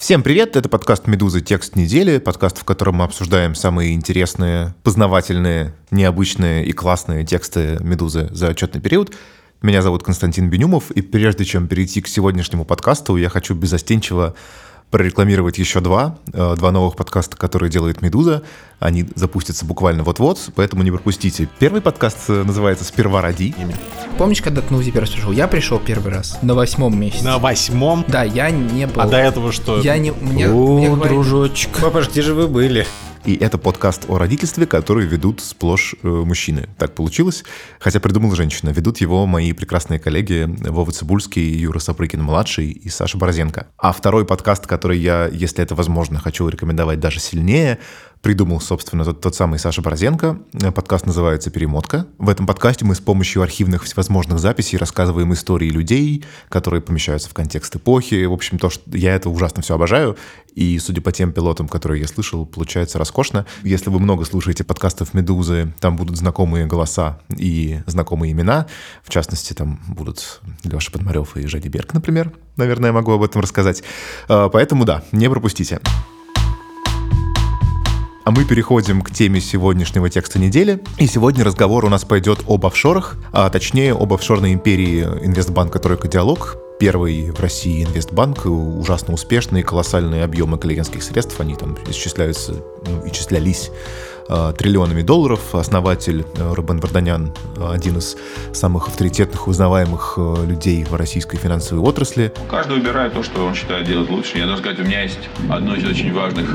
Всем привет, это подкаст «Медуза. Текст недели», подкаст, в котором мы обсуждаем самые интересные, познавательные, необычные и классные тексты «Медузы» за отчетный период. Меня зовут Константин Бенюмов, и прежде чем перейти к сегодняшнему подкасту, я хочу безостенчиво прорекламировать еще два, э, два новых подкаста, которые делает «Медуза». Они запустятся буквально вот-вот, поэтому не пропустите. Первый подкаст э, называется «Сперва ради». Помнишь, когда ты на УЗИ первый раз пришел? Я пришел первый раз на восьмом месяце. На восьмом? Да, я не был. А до этого что? Я не... Мне, О, мне говорили- дружочек. Папа, где же вы были? И это подкаст о родительстве, который ведут сплошь э, мужчины. Так получилось. Хотя придумала женщина. Ведут его мои прекрасные коллеги Вова Цибульский, Юра Сапрыкин-младший и Саша Борзенко. А второй подкаст, который я, если это возможно, хочу рекомендовать даже сильнее, придумал, собственно, тот, тот самый Саша Борзенко. Э, Подкаст называется «Перемотка». В этом подкасте мы с помощью архивных всевозможных записей рассказываем истории людей, которые помещаются в контекст эпохи. В общем, то, что я это ужасно все обожаю. И, судя по тем пилотам, которые я слышал, получается роскошно. Если вы много слушаете подкастов «Медузы», там будут знакомые голоса и знакомые имена. В частности, там будут Леша Подмарев и Женя Берг, например. Наверное, я могу об этом рассказать. Э, Поэтому да, не пропустите. А мы переходим к теме сегодняшнего текста недели. И сегодня разговор у нас пойдет об офшорах, а точнее об офшорной империи инвестбанка «Тройка Диалог». Первый в России инвестбанк, ужасно успешный, колоссальные объемы клиентских средств, они там исчисляются, ну, исчислялись триллионами долларов. Основатель э, Рубен Варданян, э, один из самых авторитетных, узнаваемых э, людей в российской финансовой отрасли. Каждый выбирает то, что он считает делать лучше. Я должен сказать, у меня есть одно из очень важных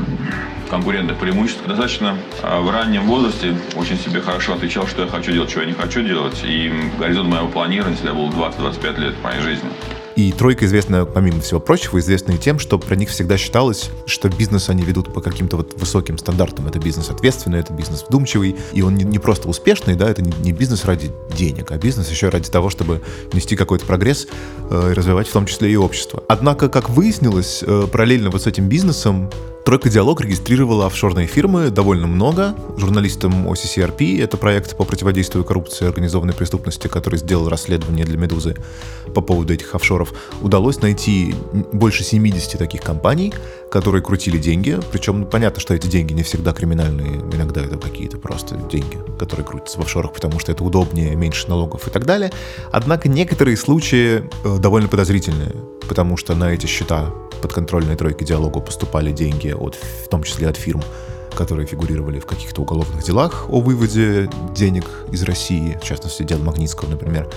конкурентных преимуществ. Достаточно в раннем возрасте очень себе хорошо отвечал, что я хочу делать, чего я не хочу делать. И горизонт моего планирования всегда был 20-25 лет моей жизни. И тройка известна, помимо всего прочего, известна и тем, что про них всегда считалось, что бизнес они ведут по каким-то вот высоким стандартам. Это бизнес ответственный, это бизнес вдумчивый, и он не, не просто успешный, да, это не, не бизнес ради денег, а бизнес еще ради того, чтобы нести какой-то прогресс э, и развивать в том числе и общество. Однако, как выяснилось, э, параллельно вот с этим бизнесом Тройка Диалог регистрировала офшорные фирмы довольно много. Журналистам OCCRP, это проект по противодействию коррупции и организованной преступности, который сделал расследование для «Медузы» по поводу этих офшоров, удалось найти больше 70 таких компаний, которые крутили деньги. Причем ну, понятно, что эти деньги не всегда криминальные, иногда это какие-то просто деньги, которые крутятся в офшорах, потому что это удобнее, меньше налогов и так далее. Однако некоторые случаи э, довольно подозрительные, потому что на эти счета подконтрольной тройки диалогу поступали деньги, от, в том числе от фирм, которые фигурировали в каких-то уголовных делах о выводе денег из России, в частности, дело Магнитского, например.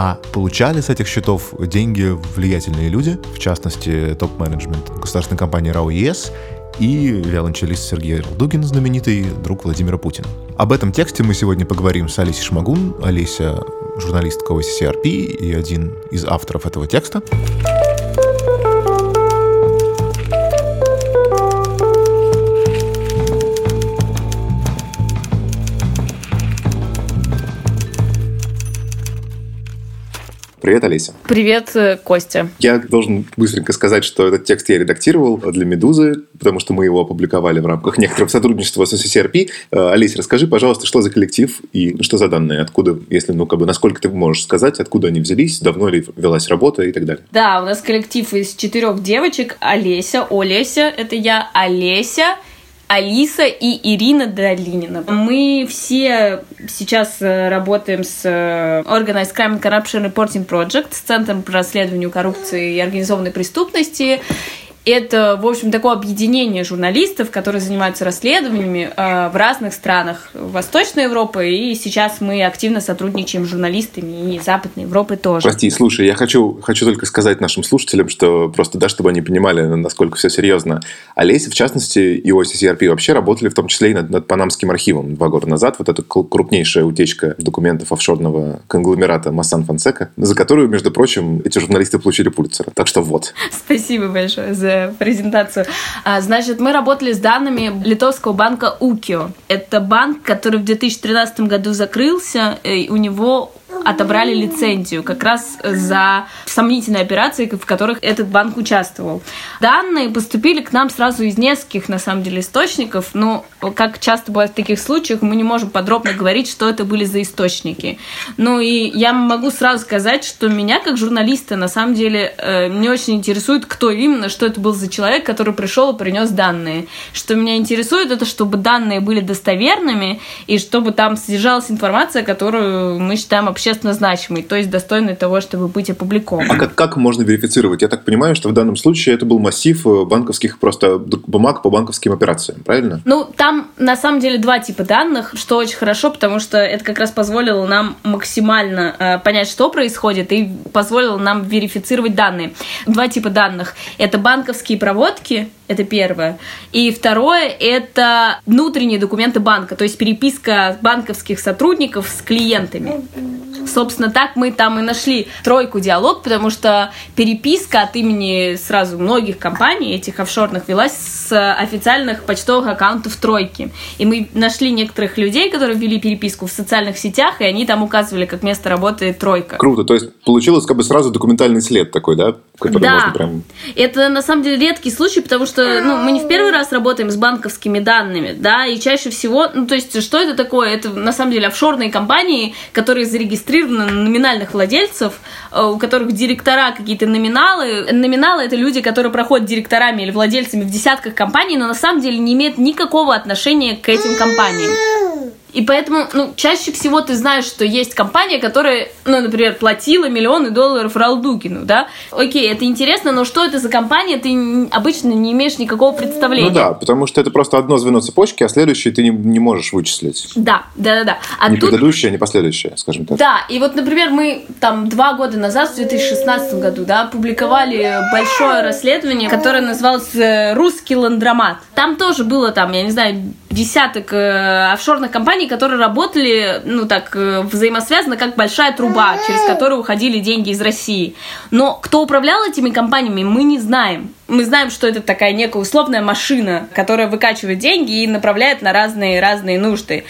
А получали с этих счетов деньги влиятельные люди, в частности, топ-менеджмент государственной компании РАО ЕС и виолончелист Сергей Ралдугин, знаменитый друг Владимира Путина. Об этом тексте мы сегодня поговорим с Олесей Шмагун. Олеся — журналистка OCCRP и один из авторов этого текста. Привет, Олеся. Привет, э, Костя. Я должен быстренько сказать, что этот текст я редактировал для «Медузы», потому что мы его опубликовали в рамках некоторого сотрудничества с OCCRP. Э, Олеся, расскажи, пожалуйста, что за коллектив и что за данные, откуда, если, ну, как бы, насколько ты можешь сказать, откуда они взялись, давно ли велась работа и так далее. Да, у нас коллектив из четырех девочек. Олеся, Олеся, это я, Олеся, Алиса и Ирина Долинина. Мы все сейчас э, работаем с э, Organized Crime and Corruption Reporting Project, с Центром по расследованию коррупции и организованной преступности. Это, в общем, такое объединение журналистов, которые занимаются расследованиями э, в разных странах Восточной Европы, и сейчас мы активно сотрудничаем с журналистами и Западной Европы тоже. Прости, слушай, я хочу, хочу только сказать нашим слушателям, что просто, да, чтобы они понимали, насколько все серьезно. Олеся, в частности, и OCCRP вообще работали в том числе и над, над Панамским архивом два года назад. Вот кру- крупнейшая утечка документов офшорного конгломерата Массан Фонсека, за которую, между прочим, эти журналисты получили Пулитцера. Так что вот. Спасибо большое за презентацию. А, Значит, мы работали с данными литовского банка Укио. Это банк, который в 2013 году закрылся, и у него отобрали лицензию как раз за сомнительные операции, в которых этот банк участвовал. Данные поступили к нам сразу из нескольких, на самом деле, источников, но, как часто бывает в таких случаях, мы не можем подробно говорить, что это были за источники. Ну и я могу сразу сказать, что меня, как журналиста, на самом деле, э, не очень интересует, кто именно, что это был за человек, который пришел и принес данные. Что меня интересует, это чтобы данные были достоверными и чтобы там содержалась информация, которую мы считаем общественно значимой, то есть достойной того, чтобы быть опубликованной. А как, как можно верифицировать? Я так понимаю, что в данном случае это был массив э, банковских просто бумаг по банковским операциям, правильно? Ну, там на самом деле два типа данных, что очень хорошо, потому что это как раз позволило нам максимально э, понять, что происходит, и позволило нам верифицировать данные. Два типа данных. Это банковские проводки, это первое. И второе – это внутренние документы банка, то есть переписка банковских сотрудников с клиентами. Собственно, так мы там и нашли тройку диалог, потому что переписка от имени сразу многих компаний, этих офшорных, велась с официальных почтовых аккаунтов тройки. И мы нашли некоторых людей, которые вели переписку в социальных сетях, и они там указывали, как место работы тройка. Круто, то есть получилось как бы сразу документальный след такой, да? Который да, можно прям... это на самом деле редкий случай, потому что ну, мы не в первый раз работаем с банковскими данными, да, и чаще всего, ну, то есть, что это такое? Это на самом деле офшорные компании, которые зарегистрированы на номинальных владельцев, э, у которых директора какие-то номиналы. Номиналы это люди, которые проходят директорами или владельцами в десятках компаний, но на самом деле не имеют никакого отношения к этим компаниям. И поэтому, ну, чаще всего ты знаешь, что есть компания, которая, ну, например, платила миллионы долларов Ралдукину, да? Окей, это интересно, но что это за компания, ты обычно не имеешь никакого представления. Ну да, потому что это просто одно звено цепочки, а следующее ты не, не можешь вычислить. Да, да, да, да. А не тут... предыдущее, не последующее, скажем так. Да, и вот, например, мы там два года назад, в 2016 году, да, публиковали большое расследование, которое называлось э, «Русский ландромат». Там тоже было там, я не знаю, десяток э, офшорных компаний, которые работали, ну так, э, взаимосвязанно, как большая труба, через которую уходили деньги из России. Но кто управлял этими компаниями, мы не знаем. Мы знаем, что это такая некая условная машина, которая выкачивает деньги и направляет на разные-разные нужды.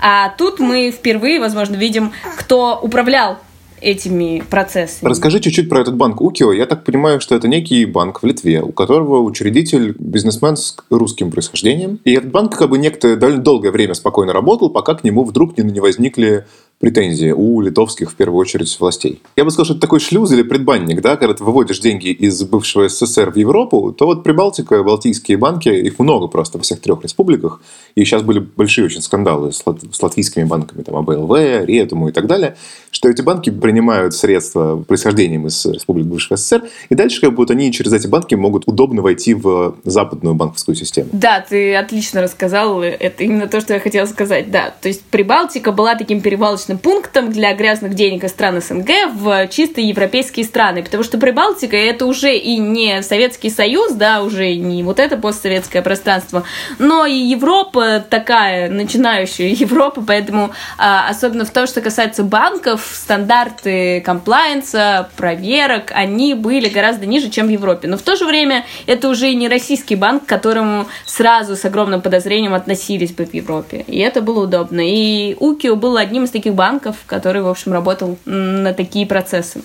А тут мы впервые, возможно, видим, кто управлял этими процессами. Расскажи чуть-чуть про этот банк Укио. Я так понимаю, что это некий банк в Литве, у которого учредитель бизнесмен с русским происхождением. И этот банк как бы некоторое довольно долгое время спокойно работал, пока к нему вдруг не возникли претензии у литовских, в первую очередь, властей. Я бы сказал, что это такой шлюз или предбанник, да, когда ты выводишь деньги из бывшего СССР в Европу, то вот Прибалтика, Балтийские банки, их много просто во всех трех республиках, и сейчас были большие очень скандалы с, лат- с латвийскими банками, там, АБЛВ, Ретуму и так далее, что эти банки принимают средства происхождением из республик бывшего СССР, и дальше как будто они через эти банки могут удобно войти в западную банковскую систему. Да, ты отлично рассказал, это именно то, что я хотела сказать, да. То есть Прибалтика была таким перевалочным конечным пунктом для грязных денег из стран СНГ в чистые европейские страны, потому что Прибалтика это уже и не Советский Союз, да, уже не вот это постсоветское пространство, но и Европа такая, начинающая Европа, поэтому а, особенно в том, что касается банков, стандарты комплайенса, проверок, они были гораздо ниже, чем в Европе. Но в то же время это уже и не российский банк, к которому сразу с огромным подозрением относились бы в Европе. И это было удобно. И Укио был одним из таких банков, который, в общем, работал на такие процессы.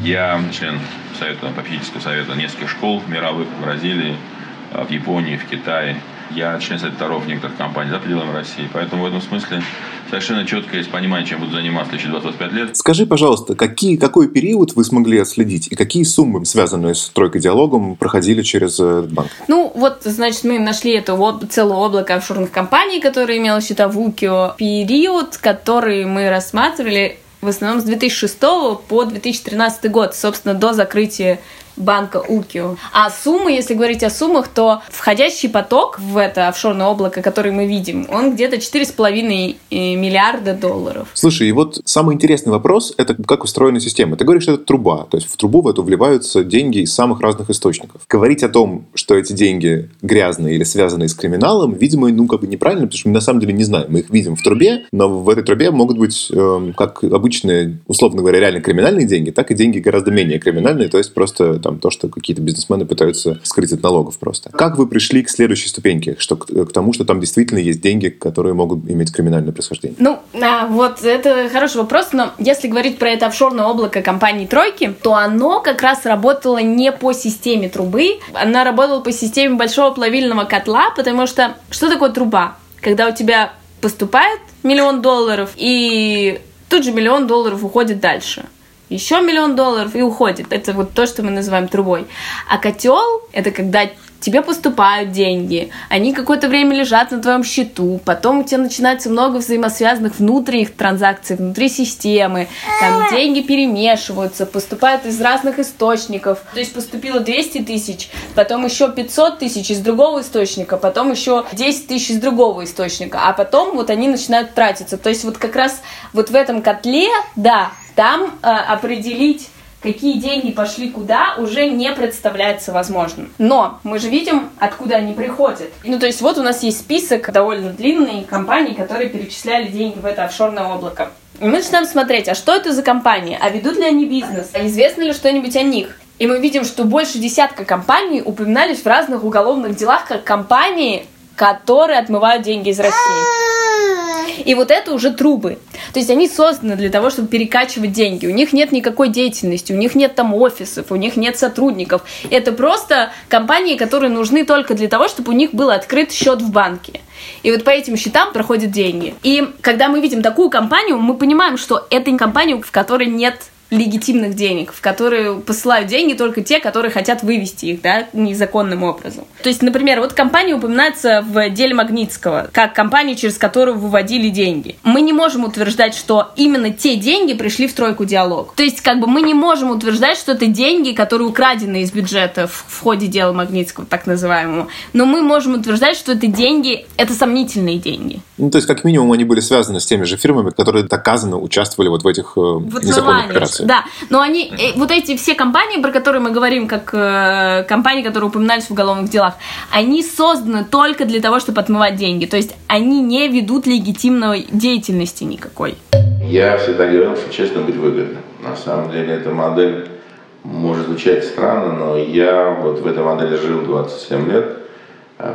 Я член совета, попечительского совета нескольких школ мировых в Бразилии, а, в Японии, в Китае. Я член совета второго некоторых компаний за пределами России. Поэтому в этом смысле совершенно четко есть понимание, чем буду заниматься в следующие 25 лет. Скажи, пожалуйста, какие, какой период вы смогли отследить и какие суммы, связанные с тройкой диалогом, проходили через э, банк? Ну, вот, значит, мы нашли это вот целое облако офшорных компаний, которые имело счета в УКИО. Период, который мы рассматривали в основном с 2006 по 2013 год, собственно, до закрытия банка Укио. А суммы, если говорить о суммах, то входящий поток в это офшорное облако, который мы видим, он где-то 4,5 э, миллиарда долларов. Слушай, и вот самый интересный вопрос – это как устроена система. Ты говоришь, что это труба, то есть в трубу в эту вливаются деньги из самых разных источников. Говорить о том, что эти деньги грязные или связанные с криминалом, видимо, ну как бы неправильно, потому что мы на самом деле не знаем. Мы их видим в трубе, но в этой трубе могут быть э, как обычные, условно говоря, реально криминальные деньги, так и деньги гораздо менее криминальные, то есть просто там то, что какие-то бизнесмены пытаются скрыть от налогов просто. Как вы пришли к следующей ступеньке, что, к, к тому, что там действительно есть деньги, которые могут иметь криминальное происхождение? Ну, а, вот это хороший вопрос, но если говорить про это офшорное облако компании Тройки, то оно как раз работало не по системе трубы, она работала по системе большого плавильного котла, потому что что такое труба? Когда у тебя поступает миллион долларов, и тут же миллион долларов уходит дальше. Еще миллион долларов и уходит. Это вот то, что мы называем трубой. А котел это когда тебе поступают деньги, они какое-то время лежат на твоем счету, потом у тебя начинается много взаимосвязанных внутренних транзакций, внутри системы, там деньги перемешиваются, поступают из разных источников, то есть поступило 200 тысяч, потом еще 500 тысяч из другого источника, потом еще 10 тысяч из другого источника, а потом вот они начинают тратиться, то есть вот как раз вот в этом котле, да, там э, определить какие деньги пошли куда, уже не представляется возможным. Но мы же видим, откуда они приходят. Ну, то есть вот у нас есть список довольно длинный компаний, которые перечисляли деньги в это офшорное облако. И мы начинаем смотреть, а что это за компании, а ведут ли они бизнес, а известно ли что-нибудь о них. И мы видим, что больше десятка компаний упоминались в разных уголовных делах как компании, которые отмывают деньги из России. И вот это уже трубы. То есть они созданы для того, чтобы перекачивать деньги. У них нет никакой деятельности, у них нет там офисов, у них нет сотрудников. Это просто компании, которые нужны только для того, чтобы у них был открыт счет в банке. И вот по этим счетам проходят деньги. И когда мы видим такую компанию, мы понимаем, что это компания, в которой нет легитимных денег, в которые посылают деньги только те, которые хотят вывести их, да, незаконным образом. То есть, например, вот компания упоминается в деле Магнитского, как компания, через которую выводили деньги. Мы не можем утверждать, что именно те деньги пришли в тройку диалог. То есть, как бы мы не можем утверждать, что это деньги, которые украдены из бюджета в, в ходе дела Магнитского, так называемого. Но мы можем утверждать, что это деньги, это сомнительные деньги. Ну, то есть, как минимум, они были связаны с теми же фирмами, которые доказанно участвовали вот в этих э, незаконных операциях. Да, но они, э, вот эти все компании, про которые мы говорим, как э, компании, которые упоминались в уголовных делах, они созданы только для того, чтобы отмывать деньги. То есть они не ведут легитимной деятельности никакой. Я всегда говорил, что честно быть выгодно. На самом деле эта модель может звучать странно, но я вот в этой модели жил 27 лет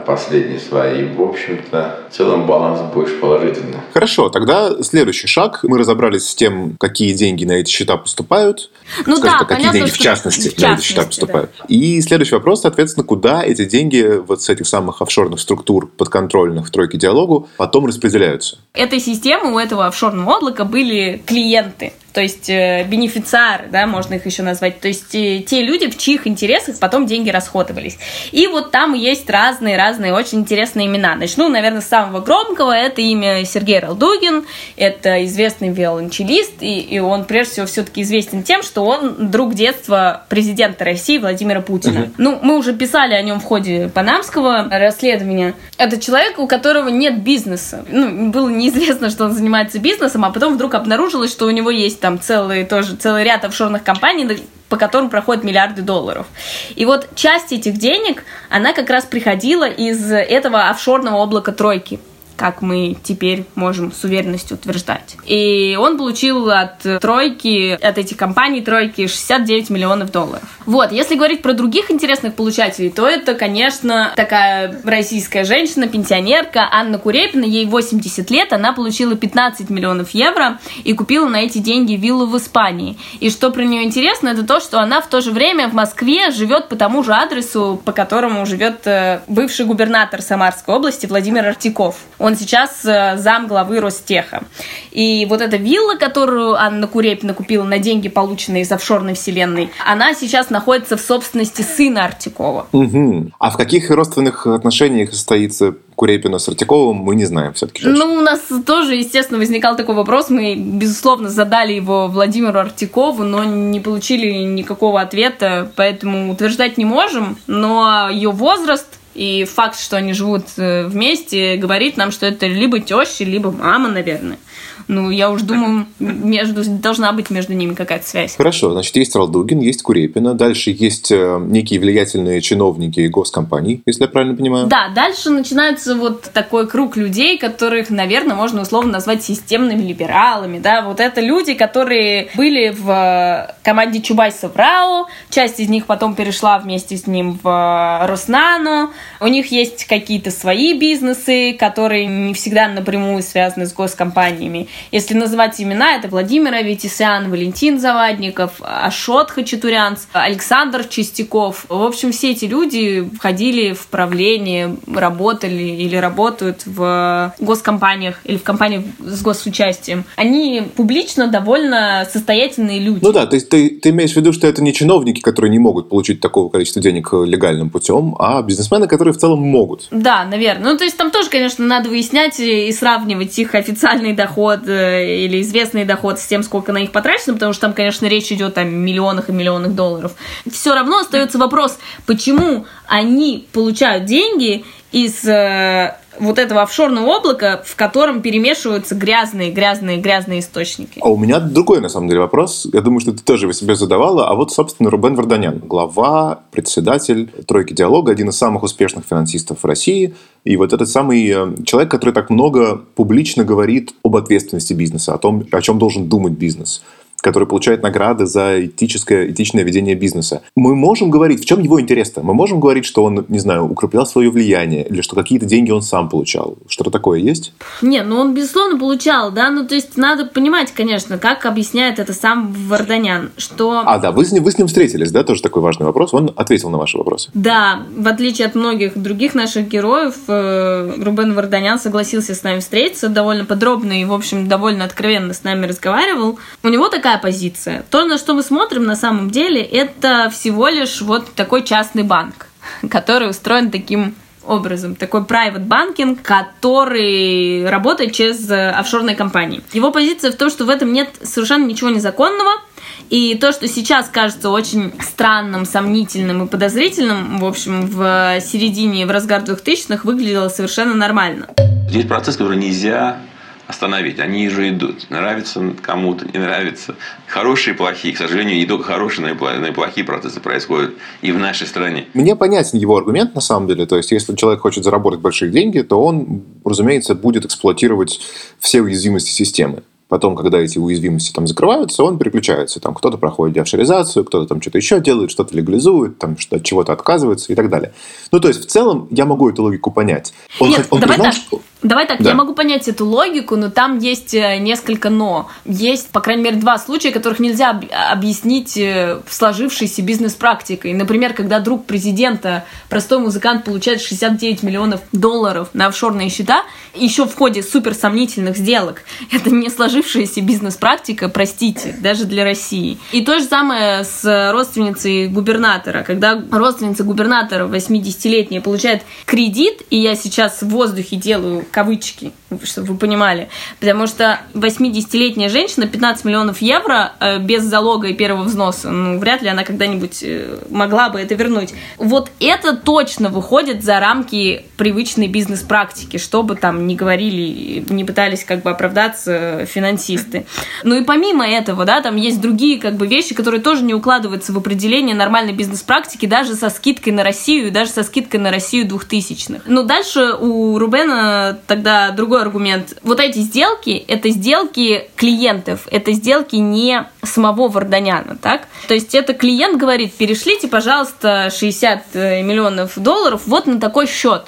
последние свои. В общем-то, в целом баланс больше положительный. Хорошо, тогда следующий шаг. Мы разобрались с тем, какие деньги на эти счета поступают. Ну Скажем да, так, какие понятно, деньги в частности, в на эти счета частности, поступают. И следующий вопрос, соответственно, куда эти деньги вот с этих самых офшорных структур подконтрольных в тройке диалогу потом распределяются? Этой системы у этого офшорного облака были клиенты. То есть э, бенефициары, да, можно их еще назвать. То есть э, те люди, в чьих интересах потом деньги расходовались. И вот там есть разные-разные очень интересные имена. Начну, наверное, с самого громкого. Это имя Сергей Ралдугин. Это известный виолончелист. И, и он, прежде всего, все-таки известен тем, что он друг детства президента России Владимира Путина. Ну, мы уже писали о нем в ходе панамского расследования. Это человек, у которого нет бизнеса. Ну, было неизвестно, что он занимается бизнесом, а потом вдруг обнаружилось, что у него есть там целый, тоже, целый ряд офшорных компаний, по которым проходят миллиарды долларов. И вот часть этих денег, она как раз приходила из этого офшорного облака тройки как мы теперь можем с уверенностью утверждать. И он получил от тройки, от этих компаний тройки 69 миллионов долларов. Вот, если говорить про других интересных получателей, то это, конечно, такая российская женщина, пенсионерка Анна Курепина, ей 80 лет, она получила 15 миллионов евро и купила на эти деньги виллу в Испании. И что про нее интересно, это то, что она в то же время в Москве живет по тому же адресу, по которому живет э, бывший губернатор Самарской области Владимир Артиков. Он сейчас э, зам главы Ростеха. И вот эта вилла, которую Анна Курепина купила на деньги, полученные из офшорной вселенной, она сейчас находится в собственности сына Артикова. Угу. А в каких родственных отношениях состоится Курепина с Артиковым, мы не знаем все-таки. Ну, у нас тоже, естественно, возникал такой вопрос. Мы, безусловно, задали его Владимиру Артикову, но не получили никакого ответа, поэтому утверждать не можем. Но ее возраст И факт, что они живут э, вместе, говорит нам, что это либо теща, либо мама, наверное. Ну, я уж думаю, между, должна быть между ними какая-то связь. Хорошо, значит, есть Ралдугин, есть Курепина, дальше есть э, некие влиятельные чиновники госкомпаний, если я правильно понимаю. Да, дальше начинается вот такой круг людей, которых, наверное, можно условно назвать системными либералами, да, вот это люди, которые были в э, команде Чубайса в РАО, часть из них потом перешла вместе с ним в Роснану, у них есть какие-то свои бизнесы, которые не всегда напрямую связаны с госкомпаниями. Если называть имена, это Владимир Аветисян, Валентин Завадников, Ашот Хачатурянц, Александр Чистяков. В общем, все эти люди входили в правление, работали или работают в госкомпаниях или в компаниях с госучастием. Они публично довольно состоятельные люди. Ну да, есть ты, ты имеешь в виду, что это не чиновники, которые не могут получить такого количества денег легальным путем, а бизнесмены, которые в целом могут. Да, наверное. Ну, то есть там тоже, конечно, надо выяснять и сравнивать их официальный доход э, или известный доход с тем, сколько на них потрачено, потому что там, конечно, речь идет о миллионах и миллионах долларов. Все равно остается вопрос, почему они получают деньги из э, вот этого офшорного облака, в котором перемешиваются грязные, грязные, грязные источники. А у меня другой, на самом деле, вопрос. Я думаю, что ты тоже его себе задавала. А вот, собственно, Рубен Варданян, глава, председатель «Тройки диалога», один из самых успешных финансистов в России. И вот этот самый э, человек, который так много публично говорит об ответственности бизнеса, о том, о чем должен думать бизнес который получает награды за этическое, этичное ведение бизнеса. Мы можем говорить, в чем его интерес-то? Мы можем говорить, что он, не знаю, укреплял свое влияние, или что какие-то деньги он сам получал. Что-то такое есть? Не, ну он, безусловно, получал, да, ну то есть надо понимать, конечно, как объясняет это сам Варданян, что... А, да, вы с, ним, вы с ним встретились, да, тоже такой важный вопрос, он ответил на ваши вопросы. Да, в отличие от многих других наших героев, э, Рубен Варданян согласился с нами встретиться довольно подробно и, в общем, довольно откровенно с нами разговаривал. У него такая другая позиция. То, на что мы смотрим на самом деле, это всего лишь вот такой частный банк, который устроен таким образом. Такой private банкинг, который работает через э, офшорные компании. Его позиция в том, что в этом нет совершенно ничего незаконного, и то, что сейчас кажется очень странным, сомнительным и подозрительным, в общем, в середине, в разгар 2000-х выглядело совершенно нормально. Здесь процесс, который нельзя остановить. Они же идут. Нравится кому-то, не нравится. Хорошие и плохие. К сожалению, не только хорошие, но и плохие процессы происходят и в нашей стране. Мне понятен его аргумент, на самом деле. То есть, если человек хочет заработать большие деньги, то он, разумеется, будет эксплуатировать все уязвимости системы. Потом, когда эти уязвимости там закрываются, он переключается. Там кто-то проходит деофшоризацию, кто-то там что-то еще делает, что-то легализует, там что от чего-то отказывается и так далее. Ну, то есть, в целом, я могу эту логику понять. Он, Нет, он давай признал, так. Что... Давай так, да. я могу понять эту логику, но там есть э, несколько «но». Есть, по крайней мере, два случая, которых нельзя об- объяснить э, сложившейся бизнес-практикой. Например, когда друг президента, простой музыкант, получает 69 миллионов долларов на офшорные счета, еще в ходе суперсомнительных сделок. Это не сложившаяся бизнес-практика, простите, даже для России. И то же самое с родственницей губернатора. Когда родственница губернатора, 80-летняя, получает кредит, и я сейчас в воздухе делаю кавычки, чтобы вы понимали. Потому что 80-летняя женщина 15 миллионов евро э, без залога и первого взноса, ну, вряд ли она когда-нибудь э, могла бы это вернуть. Вот это точно выходит за рамки привычной бизнес-практики, чтобы там не говорили, не пытались как бы оправдаться финансисты. Ну и помимо этого, да, там есть другие как бы вещи, которые тоже не укладываются в определение нормальной бизнес-практики, даже со скидкой на Россию, даже со скидкой на Россию двухтысячных. Но дальше у Рубена тогда другой аргумент. Вот эти сделки, это сделки клиентов, это сделки не самого Варданяна, так? То есть это клиент говорит, перешлите, пожалуйста, 60 э, миллионов долларов вот на такой счет.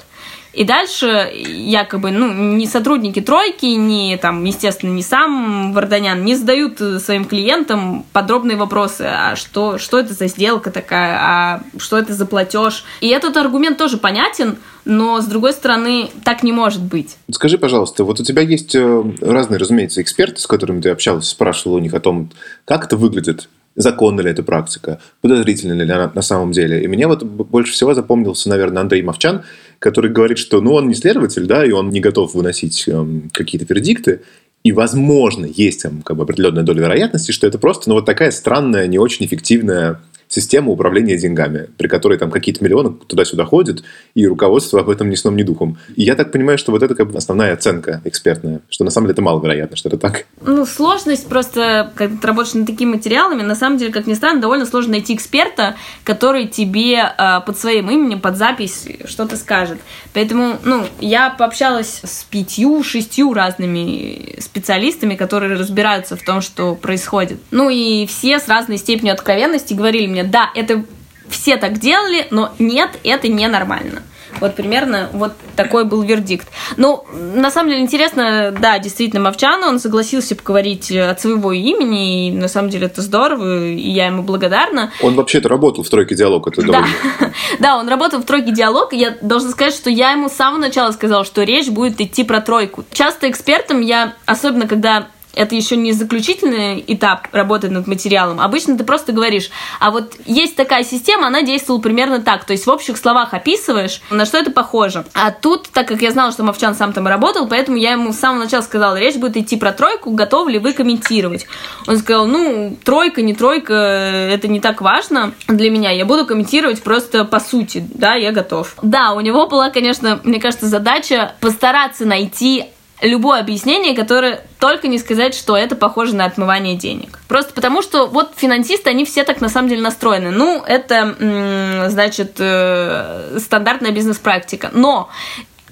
И дальше якобы, ну, не сотрудники тройки, не там, естественно, не сам Варданян не задают своим клиентам подробные вопросы, а что, что это за сделка такая, а что это за платеж. И этот аргумент тоже понятен, но с другой стороны, так не может быть. Скажи, пожалуйста, вот у тебя есть э, разные, разумеется, эксперты, с которыми ты общалась, спрашивал у них о том, как это выглядит законна ли эта практика, подозрительна ли она на самом деле. И мне вот больше всего запомнился, наверное, Андрей Мовчан, который говорит, что ну, он не следователь, да, и он не готов выносить эм, какие-то вердикты, и, возможно, есть там как бы определенная доля вероятности, что это просто ну, вот такая странная, не очень эффективная система управления деньгами, при которой там какие-то миллионы туда-сюда ходят, и руководство об этом ни сном, ни духом. И я так понимаю, что вот это как бы основная оценка экспертная, что на самом деле это маловероятно, что это так. Ну, сложность просто, когда ты работаешь над такими материалами, на самом деле, как ни странно, довольно сложно найти эксперта, который тебе э, под своим именем, под запись что-то скажет. Поэтому, ну, я пообщалась с пятью-шестью разными специалистами, которые разбираются в том, что происходит. Ну, и все с разной степенью откровенности говорили мне, да, это все так делали, но нет, это ненормально. Вот примерно вот такой был вердикт. Ну, на самом деле интересно, да, действительно, Мовчан, он согласился поговорить от своего имени, и на самом деле это здорово, и я ему благодарна. Он вообще-то работал в «Тройке диалог», это да. да, он работал в «Тройке диалог», и я должна сказать, что я ему с самого начала сказала, что речь будет идти про тройку. Часто экспертам я, особенно когда это еще не заключительный этап работы над материалом. Обычно ты просто говоришь, а вот есть такая система, она действовала примерно так. То есть в общих словах описываешь, на что это похоже. А тут, так как я знала, что Мовчан сам там работал, поэтому я ему с самого начала сказала, речь будет идти про тройку, готовы ли вы комментировать. Он сказал, ну, тройка, не тройка, это не так важно для меня. Я буду комментировать просто по сути, да, я готов. Да, у него была, конечно, мне кажется, задача постараться найти любое объяснение, которое только не сказать, что это похоже на отмывание денег. Просто потому, что вот финансисты, они все так на самом деле настроены. Ну, это, значит, э, стандартная бизнес-практика. Но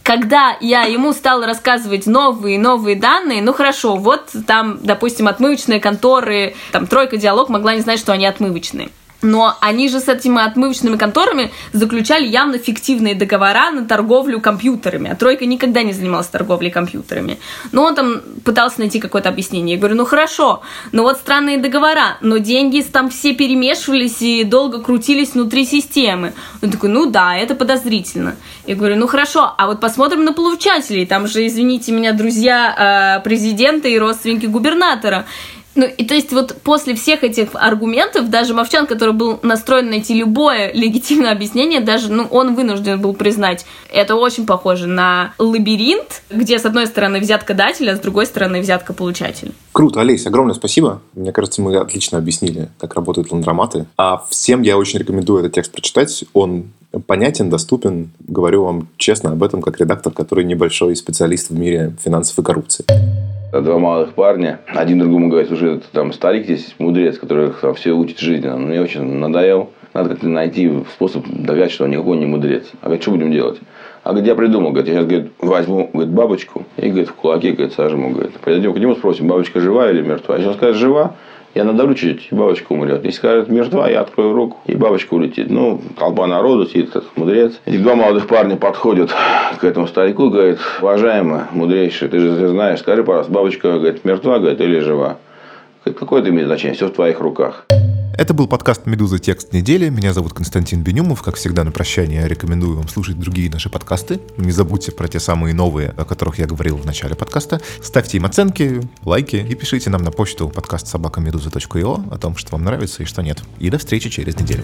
когда я ему стала рассказывать новые новые данные, ну хорошо, вот там, допустим, отмывочные конторы, там тройка диалог могла не знать, что они отмывочные. Но они же с этими отмывочными конторами заключали явно фиктивные договора на торговлю компьютерами. А Тройка никогда не занималась торговлей компьютерами. Но он там пытался найти какое-то объяснение. Я говорю, ну хорошо, но вот странные договора, но деньги там все перемешивались и долго крутились внутри системы. Он такой, ну да, это подозрительно. Я говорю, ну хорошо, а вот посмотрим на получателей. Там же, извините меня, друзья э, президента и родственники губернатора. Ну, и то есть вот после всех этих аргументов, даже Мовчан, который был настроен найти любое легитимное объяснение, даже, ну, он вынужден был признать, это очень похоже на лабиринт, где с одной стороны взятка дателя, а с другой стороны взятка получателя. Круто, Олесь, огромное спасибо. Мне кажется, мы отлично объяснили, как работают ландроматы. А всем я очень рекомендую этот текст прочитать. Он понятен, доступен. Говорю вам честно об этом как редактор, который небольшой специалист в мире финансов и коррупции два молодых парня. Один другому говорит, уже там старик здесь, мудрец, который там, все учит жизни. Он мне очень надоел. Надо как-то найти способ доказать, что он никакой не мудрец. А говорит, что будем делать? А говорит, я придумал, говорит, я сейчас говорит, возьму говорит, бабочку и говорит, в кулаке говорит, сожму. Говорит, пойдем к нему спросим, бабочка жива или мертва. Если он скажет, жива, я надавлю чуть-чуть, и бабочка умрет. Если скажет мертва, я открою руку, и бабочка улетит. Ну, толпа народу сидит, этот мудрец. Эти два молодых парня подходят к этому старику и говорят, уважаемый, мудрейший, ты же знаешь, скажи, пожалуйста, бабочка, говорит, мертва, говорит, или жива? Говорит, какое это имеет значение? Все в твоих руках. Это был подкаст «Медуза. Текст недели». Меня зовут Константин Бенюмов. Как всегда, на прощание рекомендую вам слушать другие наши подкасты. Не забудьте про те самые новые, о которых я говорил в начале подкаста. Ставьте им оценки, лайки и пишите нам на почту подкаст собакамедуза.io о том, что вам нравится и что нет. И до встречи через неделю.